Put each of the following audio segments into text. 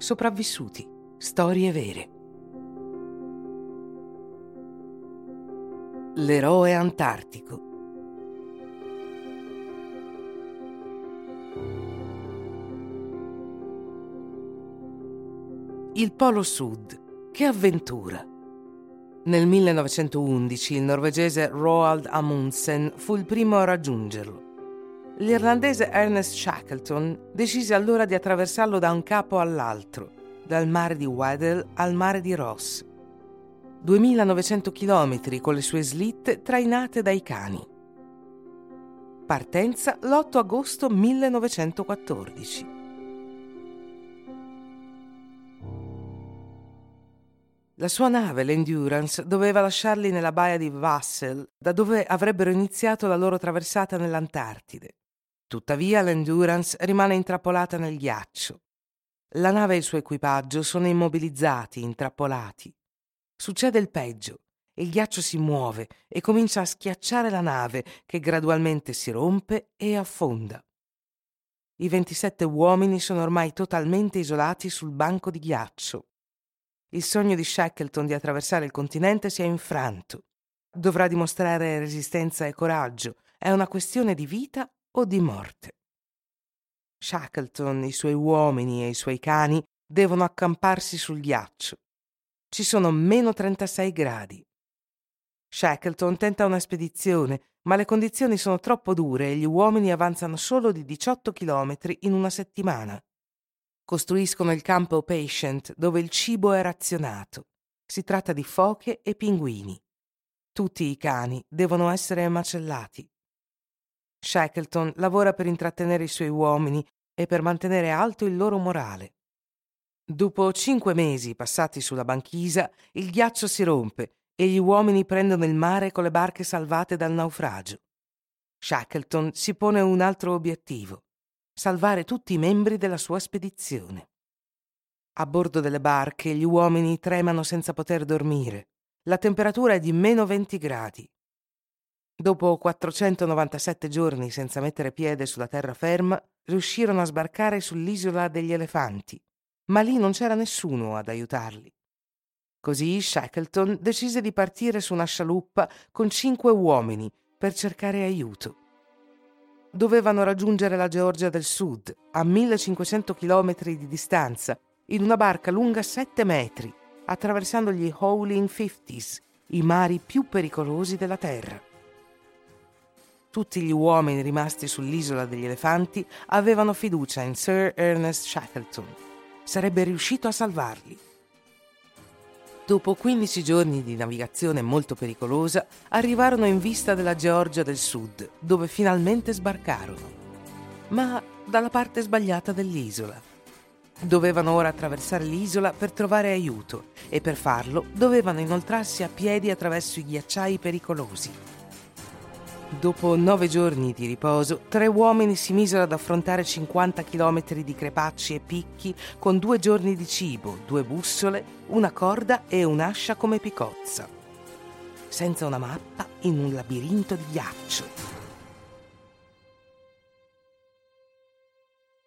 Sopravvissuti. Storie vere. L'eroe antartico. Il Polo Sud. Che avventura! Nel 1911 il norvegese Roald Amundsen fu il primo a raggiungerlo. L'irlandese Ernest Shackleton decise allora di attraversarlo da un capo all'altro, dal mare di Weddell al mare di Ross. 2900 km con le sue slitte trainate dai cani. Partenza l'8 agosto 1914. La sua nave, l'Endurance, doveva lasciarli nella baia di Vassel, da dove avrebbero iniziato la loro traversata nell'Antartide. Tuttavia l'Endurance rimane intrappolata nel ghiaccio. La nave e il suo equipaggio sono immobilizzati, intrappolati. Succede il peggio. Il ghiaccio si muove e comincia a schiacciare la nave, che gradualmente si rompe e affonda. I 27 uomini sono ormai totalmente isolati sul banco di ghiaccio. Il sogno di Shackleton di attraversare il continente si è infranto. Dovrà dimostrare resistenza e coraggio. È una questione di vita o di morte. Shackleton, i suoi uomini e i suoi cani devono accamparsi sul ghiaccio. Ci sono meno 36 gradi. Shackleton tenta una spedizione, ma le condizioni sono troppo dure e gli uomini avanzano solo di 18 chilometri in una settimana costruiscono il campo Patient dove il cibo è razionato. Si tratta di foche e pinguini. Tutti i cani devono essere macellati. Shackleton lavora per intrattenere i suoi uomini e per mantenere alto il loro morale. Dopo cinque mesi passati sulla banchisa, il ghiaccio si rompe e gli uomini prendono il mare con le barche salvate dal naufragio. Shackleton si pone un altro obiettivo salvare tutti i membri della sua spedizione. A bordo delle barche gli uomini tremano senza poter dormire. La temperatura è di meno 20 gradi. Dopo 497 giorni senza mettere piede sulla terraferma, riuscirono a sbarcare sull'isola degli elefanti, ma lì non c'era nessuno ad aiutarli. Così Shackleton decise di partire su una scialuppa con cinque uomini per cercare aiuto dovevano raggiungere la Georgia del Sud, a 1500 km di distanza, in una barca lunga 7 metri, attraversando gli Howling Fifties, i mari più pericolosi della Terra. Tutti gli uomini rimasti sull'isola degli elefanti avevano fiducia in Sir Ernest Shackleton. Sarebbe riuscito a salvarli. Dopo 15 giorni di navigazione molto pericolosa, arrivarono in vista della Georgia del Sud, dove finalmente sbarcarono. Ma dalla parte sbagliata dell'isola. Dovevano ora attraversare l'isola per trovare aiuto e per farlo dovevano inoltrarsi a piedi attraverso i ghiacciai pericolosi. Dopo nove giorni di riposo, tre uomini si misero ad affrontare 50 chilometri di crepacci e picchi con due giorni di cibo, due bussole, una corda e un'ascia come picozza. Senza una mappa, in un labirinto di ghiaccio.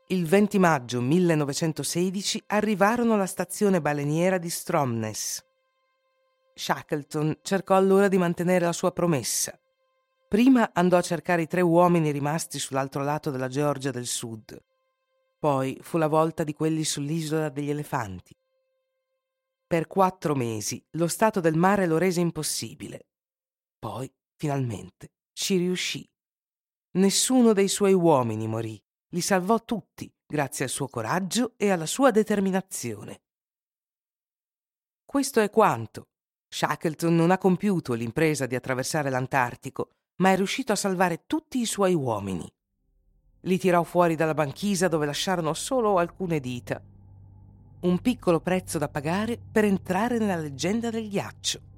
Il 20 maggio 1916 arrivarono alla stazione baleniera di Stromness. Shackleton cercò allora di mantenere la sua promessa Prima andò a cercare i tre uomini rimasti sull'altro lato della Georgia del Sud. Poi fu la volta di quelli sull'isola degli elefanti. Per quattro mesi lo stato del mare lo rese impossibile. Poi, finalmente, ci riuscì. Nessuno dei suoi uomini morì, li salvò tutti grazie al suo coraggio e alla sua determinazione. Questo è quanto. Shackleton non ha compiuto l'impresa di attraversare l'Antartico, ma è riuscito a salvare tutti i suoi uomini. Li tirò fuori dalla banchisa dove lasciarono solo alcune dita. Un piccolo prezzo da pagare per entrare nella leggenda del ghiaccio.